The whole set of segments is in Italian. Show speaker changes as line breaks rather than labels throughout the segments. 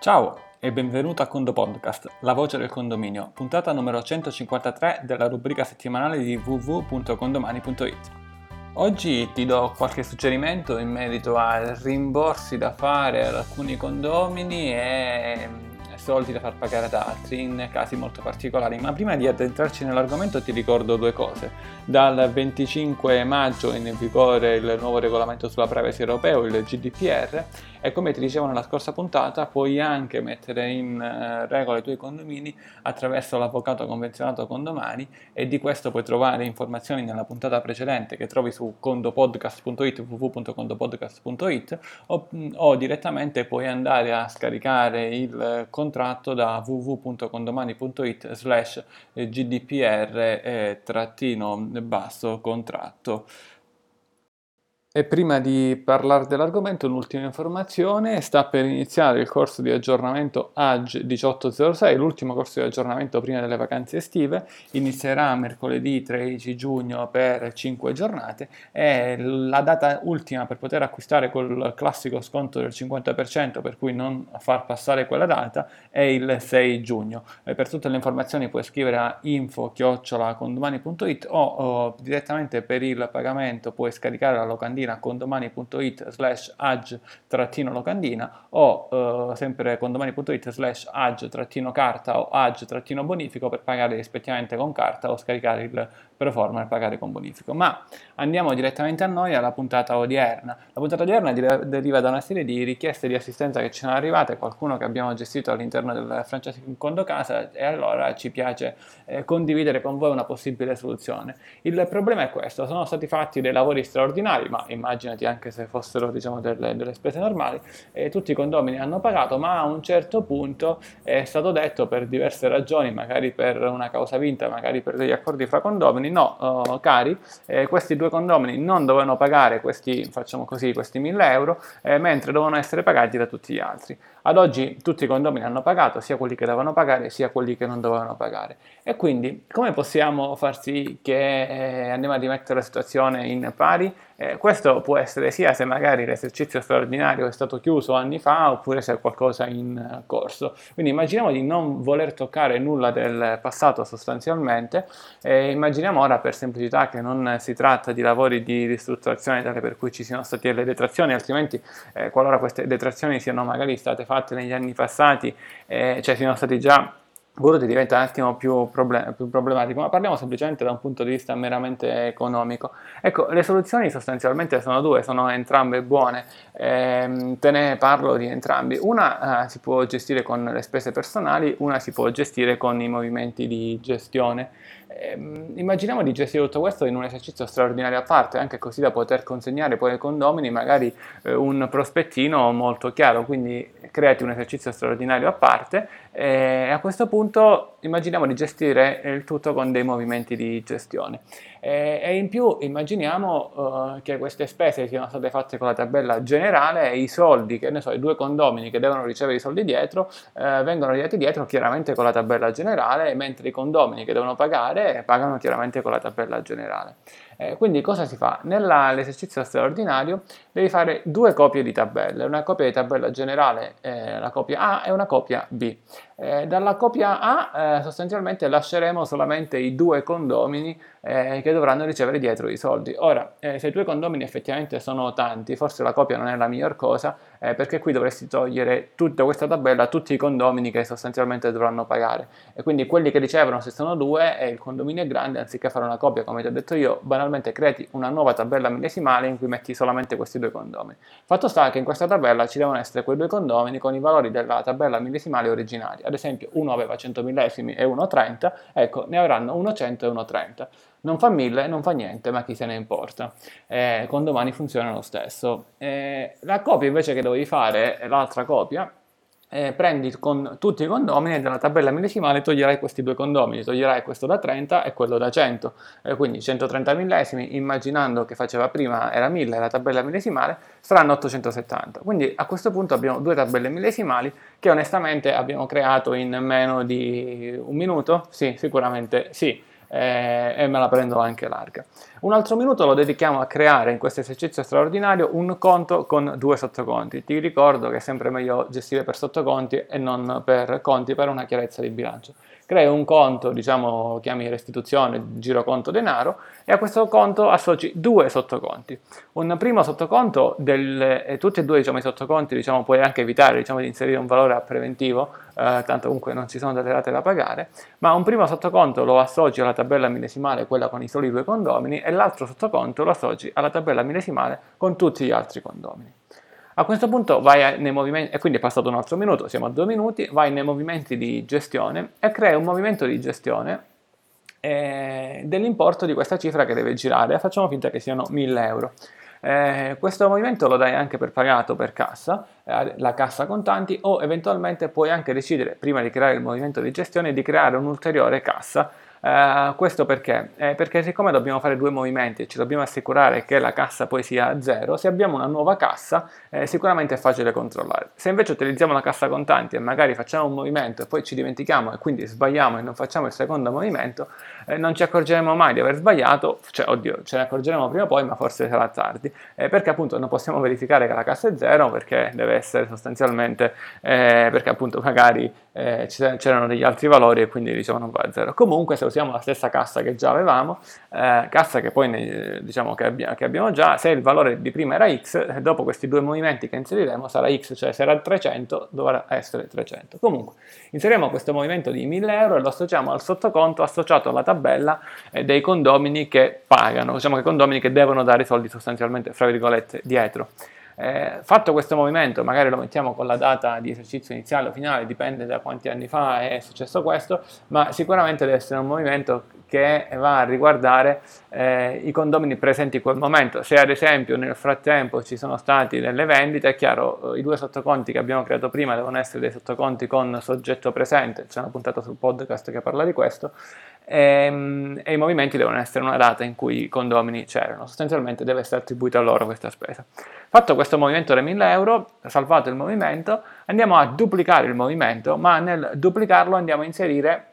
Ciao e benvenuto a Condo Podcast, la voce del condominio, puntata numero 153 della rubrica settimanale di www.condomani.it. Oggi ti do qualche suggerimento in merito a rimborsi da fare ad alcuni condomini e soldi da far pagare ad altri in casi molto particolari. Ma prima di addentrarci nell'argomento ti ricordo due cose. Dal 25 maggio in vigore il nuovo regolamento sulla privacy europeo, il GDPR, e come ti dicevo nella scorsa puntata puoi anche mettere in eh, regola i tuoi condomini attraverso l'avvocato convenzionato condomani e di questo puoi trovare informazioni nella puntata precedente che trovi su condopodcast.it www.condopodcast.it o, o direttamente puoi andare a scaricare il contratto da www.condomani.it slash gdpr eh, trattino basso contratto e prima di parlare dell'argomento, un'ultima informazione, sta per iniziare il corso di aggiornamento AG 1806, l'ultimo corso di aggiornamento prima delle vacanze estive, inizierà mercoledì 13 giugno per 5 giornate. E la data ultima per poter acquistare col classico sconto del 50%, per cui non far passare quella data, è il 6 giugno. E per tutte le informazioni puoi scrivere a info-condomani.it o, o direttamente per il pagamento puoi scaricare la locandina locandina condomani.it slash ag-locandina o eh, sempre condomani.it slash ag-carta o ag-bonifico per pagare rispettivamente con carta o scaricare il proforma e pagare con bonifico. Ma andiamo direttamente a noi alla puntata odierna. La puntata odierna deriva da una serie di richieste di assistenza che ci sono arrivate, qualcuno che abbiamo gestito all'interno del franchising Condo Casa e allora ci piace eh, condividere con voi una possibile soluzione. Il problema è questo, sono stati fatti dei lavori straordinari, ma immaginati anche se fossero diciamo, delle, delle spese normali, e tutti i condomini hanno pagato, ma a un certo punto è stato detto per diverse ragioni, magari per una causa vinta, magari per degli accordi fra condomini, no, uh, cari, eh, questi due condomini non dovevano pagare questi, facciamo così, questi 1000 euro, eh, mentre dovevano essere pagati da tutti gli altri. Ad oggi tutti i condomini hanno pagato, sia quelli che dovevano pagare, sia quelli che non dovevano pagare. E quindi come possiamo far sì che eh, andiamo a rimettere la situazione in pari? Eh, questo può essere sia se magari l'esercizio straordinario è stato chiuso anni fa oppure se è qualcosa in corso. Quindi immaginiamo di non voler toccare nulla del passato sostanzialmente e immaginiamo ora per semplicità che non si tratta di lavori di ristrutturazione tale per cui ci siano state le detrazioni, altrimenti eh, qualora queste detrazioni siano magari state fatte negli anni passati, eh, cioè siano stati già Guru diventa un attimo più, problem- più, problematico, ma parliamo semplicemente da un punto di vista meramente economico. Ecco, le soluzioni sostanzialmente sono due, sono entrambe buone, eh, te ne parlo di entrambi. Una eh, si può gestire con le spese personali, una si può gestire con i movimenti di gestione. Eh, immaginiamo di gestire tutto questo in un esercizio straordinario a parte, anche così da poter consegnare poi ai condomini magari eh, un prospettino molto chiaro, quindi creati un esercizio straordinario a parte e a questo punto immaginiamo di gestire il tutto con dei movimenti di gestione. E, e in più immaginiamo uh, che queste spese siano state fatte con la tabella generale e i soldi, che ne so, i due condomini che devono ricevere i soldi dietro, uh, vengono ridati dietro chiaramente con la tabella generale, mentre i condomini che devono pagare pagano chiaramente con la tabella generale. Eh, quindi cosa si fa? Nell'esercizio straordinario devi fare due copie di tabelle, una copia di tabella generale, eh, la copia A e una copia B. Eh, dalla copia A eh, sostanzialmente lasceremo solamente i due condomini eh, che dovranno ricevere dietro i soldi. Ora, eh, se i due condomini effettivamente sono tanti, forse la copia non è la miglior cosa, perché qui dovresti togliere tutta questa tabella tutti i condomini che sostanzialmente dovranno pagare. E quindi quelli che ricevono se sono due e il condominio è grande, anziché fare una copia come ti ho detto io, banalmente crei una nuova tabella millesimale in cui metti solamente questi due condomini. Fatto sta che in questa tabella ci devono essere quei due condomini con i valori della tabella millesimale originaria ad esempio uno aveva 100 millesimi e uno 30, ecco, ne avranno uno 100 e uno 30. Non fa 1000, non fa niente, ma chi se ne importa. Eh, con domani funziona lo stesso. Eh, la copia invece che dovevi fare, l'altra copia, eh, prendi con tutti i condomini e dalla tabella millesimale toglierai questi due condomini, toglierai questo da 30 e quello da 100, eh, quindi 130 millesimi, immaginando che faceva prima era 1000 la tabella millesimale, saranno 870. Quindi a questo punto abbiamo due tabelle millesimali che onestamente abbiamo creato in meno di un minuto? Sì, sicuramente sì eh, e me la prendo anche larga. Un altro minuto lo dedichiamo a creare in questo esercizio straordinario un conto con due sottoconti. Ti ricordo che è sempre meglio gestire per sottoconti e non per conti per una chiarezza di bilancio crei un conto, diciamo, chiami restituzione, giro conto denaro, e a questo conto associ due sottoconti. Un primo sottoconto, del, tutti e due diciamo, i sottoconti diciamo, puoi anche evitare diciamo, di inserire un valore a preventivo, eh, tanto comunque non ci sono delle rate da pagare, ma un primo sottoconto lo associ alla tabella millesimale, quella con i soli due condomini, e l'altro sottoconto lo associ alla tabella millesimale con tutti gli altri condomini. A questo punto vai nei movimenti, e quindi è passato un altro minuto, siamo a due minuti, vai nei movimenti di gestione e crei un movimento di gestione eh, dell'importo di questa cifra che deve girare. Facciamo finta che siano 1000 euro. Eh, questo movimento lo dai anche per pagato per cassa, eh, la cassa contanti o eventualmente puoi anche decidere prima di creare il movimento di gestione di creare un'ulteriore cassa Uh, questo perché? Eh, perché siccome dobbiamo fare due movimenti e ci dobbiamo assicurare che la cassa poi sia zero, se abbiamo una nuova cassa eh, sicuramente è facile controllare. Se invece utilizziamo la cassa contanti e magari facciamo un movimento e poi ci dimentichiamo e quindi sbagliamo e non facciamo il secondo movimento, eh, non ci accorgeremo mai di aver sbagliato, cioè oddio, ce ne accorgeremo prima o poi, ma forse sarà tardi, eh, perché appunto non possiamo verificare che la cassa è zero perché deve essere sostanzialmente, eh, perché appunto magari c'erano degli altri valori e quindi diciamo non va a zero. Comunque se usiamo la stessa cassa che già avevamo, eh, cassa che poi ne, diciamo che abbiamo, che abbiamo, già, se il valore di prima era x, dopo questi due movimenti che inseriremo sarà x, cioè se era 300 dovrà essere 300. Comunque inseriamo questo movimento di 1000 euro e lo associamo al sottoconto associato alla tabella eh, dei condomini che pagano, diciamo che condomini che devono dare i soldi sostanzialmente, fra virgolette, dietro. Eh, fatto questo movimento, magari lo mettiamo con la data di esercizio iniziale o finale, dipende da quanti anni fa è successo questo, ma sicuramente deve essere un movimento che va a riguardare eh, i condomini presenti in quel momento. Se ad esempio nel frattempo ci sono stati delle vendite, è chiaro, i due sottoconti che abbiamo creato prima devono essere dei sottoconti con soggetto presente, c'è una puntata sul podcast che parla di questo, e, ehm, e, i movimenti devono essere una data in cui i condomini c'erano, sostanzialmente deve essere attribuita a loro questa spesa. Fatto questo movimento da 1000 euro, salvato il movimento, andiamo a duplicare il movimento, ma nel duplicarlo andiamo a inserire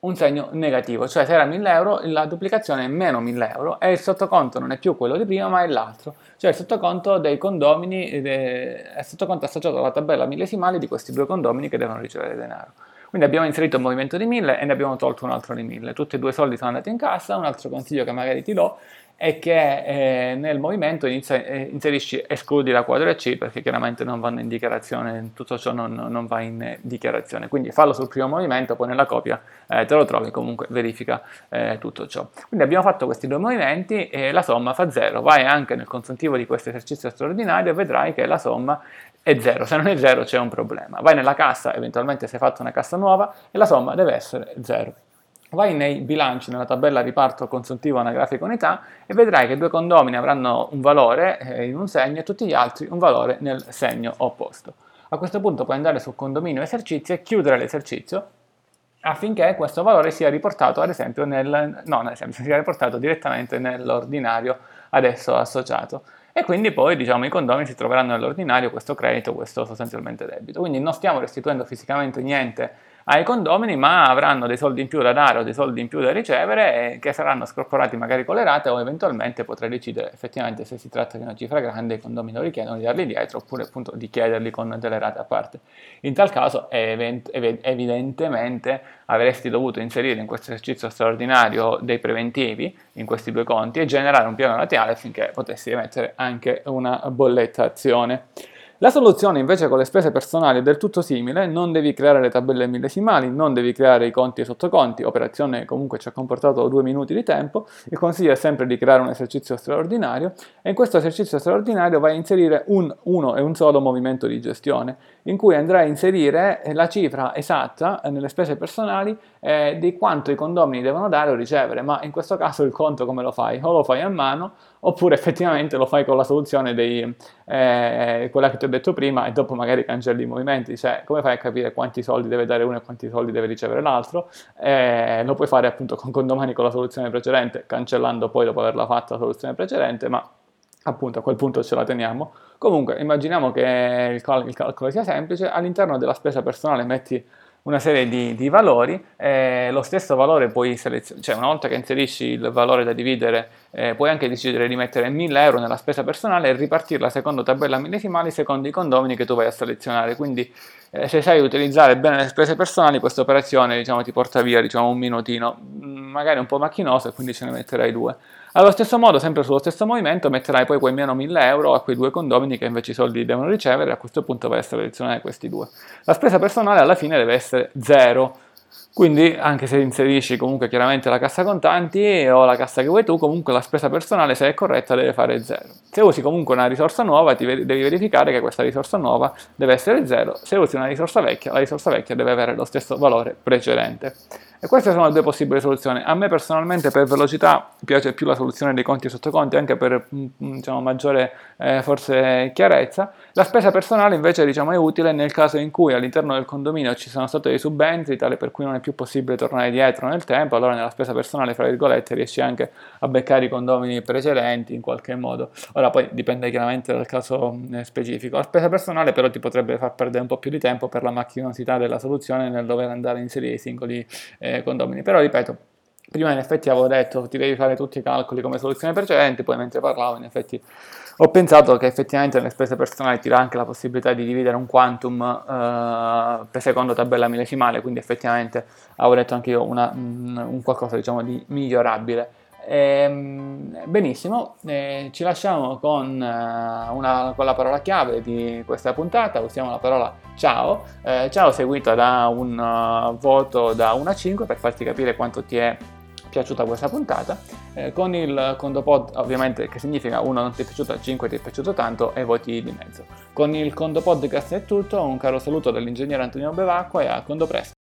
un segno negativo, cioè se era 1000 euro la duplicazione è meno 1000 euro e il sottoconto non è più quello di prima ma è l'altro, cioè il sottoconto dei condomini, de, è il sottoconto associato alla tabella millesimale di questi due condomini che devono ricevere denaro. Quindi abbiamo inserito un movimento di 1000 e ne abbiamo tolto un altro di 1000. Tutti e due i soldi sono andati in cassa. Un altro consiglio che magari ti do è che eh, nel movimento inizia, eh, inserisci escludi la quadra C perché chiaramente non vanno in dichiarazione, tutto ciò non, non va in eh, dichiarazione. Quindi fallo sul primo movimento, poi nella copia eh, te lo trovi, comunque verifica eh, tutto ciò. Quindi abbiamo fatto questi due movimenti e la somma fa 0. Vai anche nel consuntivo di questo esercizio straordinario e vedrai che la somma è 0, se non è 0 c'è un problema. Vai nella cassa, eventualmente se hai fatto una cassa nuova e la somma deve essere 0. Vai nei bilanci, nella tabella riparto consuntivo anagrafica unità e vedrai che due condomini avranno un valore eh, in un segno e tutti gli altri un valore nel segno opposto. A questo punto puoi andare sul condominio esercizio e chiudere l'esercizio affinché questo valore sia riportato ad esempio nel, no, ad esempio, sia riportato direttamente nell'ordinario adesso associato e quindi poi diciamo, i condomini si troveranno nell'ordinario questo credito, questo sostanzialmente debito. Quindi non stiamo restituendo fisicamente niente ai condomini, ma avranno dei soldi in più da dare o dei soldi in più da ricevere che saranno scorporati magari con le rate o eventualmente potrai decidere effettivamente se si tratta di una cifra grande i condomini lo richiedono di darli dietro oppure appunto di chiederli con delle rate a parte. In tal caso event- ev- evidentemente avresti dovuto inserire in questo esercizio straordinario dei preventivi in questi due conti e generare un piano laterale affinché potessi emettere anche una bollettazione. La soluzione invece con le spese personali è del tutto simile, non devi creare le tabelle millesimali, non devi creare i conti e sottoconti, operazione comunque ci ha comportato due minuti di tempo, il consiglio è sempre di creare un esercizio straordinario e in questo esercizio straordinario vai a inserire un, uno e un solo movimento di gestione, in cui andrai a inserire la cifra esatta nelle spese personali eh, di quanto i condomini devono dare o ricevere, ma in questo caso il conto come lo fai? O lo fai a mano oppure effettivamente lo fai con la soluzione dei, eh, quella che ti ho detto prima e dopo magari cancelli i movimenti, cioè come fai a capire quanti soldi deve dare uno e quanti soldi deve ricevere l'altro, eh, lo puoi fare appunto con condomani con la soluzione precedente, cancellando poi dopo averla fatta la soluzione precedente, ma appunto a quel punto ce la teniamo. Comunque immaginiamo che il, cal- il calcolo sia semplice, all'interno della spesa personale metti una serie di, di valori, eh, lo stesso valore puoi selezionare, cioè una volta che inserisci il valore da dividere, eh, puoi anche decidere di mettere 1000 euro nella spesa personale e ripartirla secondo tabella millesimali secondo i condomini che tu vai a selezionare. Quindi eh, se sai utilizzare bene le spese personali, questa operazione diciamo, ti porta via diciamo, un minutino, magari un po' macchinoso e quindi ce ne metterai due. Allo stesso modo, sempre sullo stesso movimento, metterai poi quei meno 1000 euro a quei due condomini che invece i soldi devono ricevere, a questo punto vai a selezionare questi due. La spesa personale alla fine deve essere zero, quindi anche se inserisci comunque chiaramente la cassa contanti o la cassa che vuoi tu, comunque la spesa personale se è corretta deve fare zero. Se usi comunque una risorsa nuova devi verificare che questa risorsa nuova deve essere zero, se usi una risorsa vecchia la risorsa vecchia deve avere lo stesso valore precedente. E queste sono le due possibili soluzioni. A me personalmente per velocità piace più la soluzione dei conti sotto conti, anche per mm, mm, diciamo, maggiore eh, forse chiarezza. La spesa personale invece diciamo, è utile nel caso in cui all'interno del condominio ci sono stati dei subentri, tale per cui non è più possibile tornare dietro nel tempo, allora nella spesa personale, fra virgolette, riesci anche a beccare i condomini precedenti in qualche modo. Ora poi dipende chiaramente dal caso mm, specifico. La spesa personale però ti potrebbe far perdere un po' più di tempo per la macchinosità della soluzione nel dover andare a inserire i singoli eh, condomini. Però ripeto, prima in effetti avevo detto ti devi fare tutti i calcoli come soluzione precedente, poi mentre parlavo in effetti ho pensato che effettivamente nelle spese personali ti dà anche la possibilità di dividere un quantum eh, per secondo tabella millesimale, quindi effettivamente avevo detto anche io una, un qualcosa diciamo di migliorabile. Ehm, benissimo, eh, ci lasciamo con, eh, una, con, la parola chiave di questa puntata, usiamo la parola ciao, eh, ciao seguita da un uh, voto da 1 a 5 per farti capire quanto ti è piaciuta questa puntata, eh, con il Condopod ovviamente che significa 1 non ti è piaciuta, 5 ti è piaciuto tanto e voti di mezzo. Con il Condopodcast è tutto, un caro saluto dall'ingegnere Antonino Bevacqua e a Condo presto.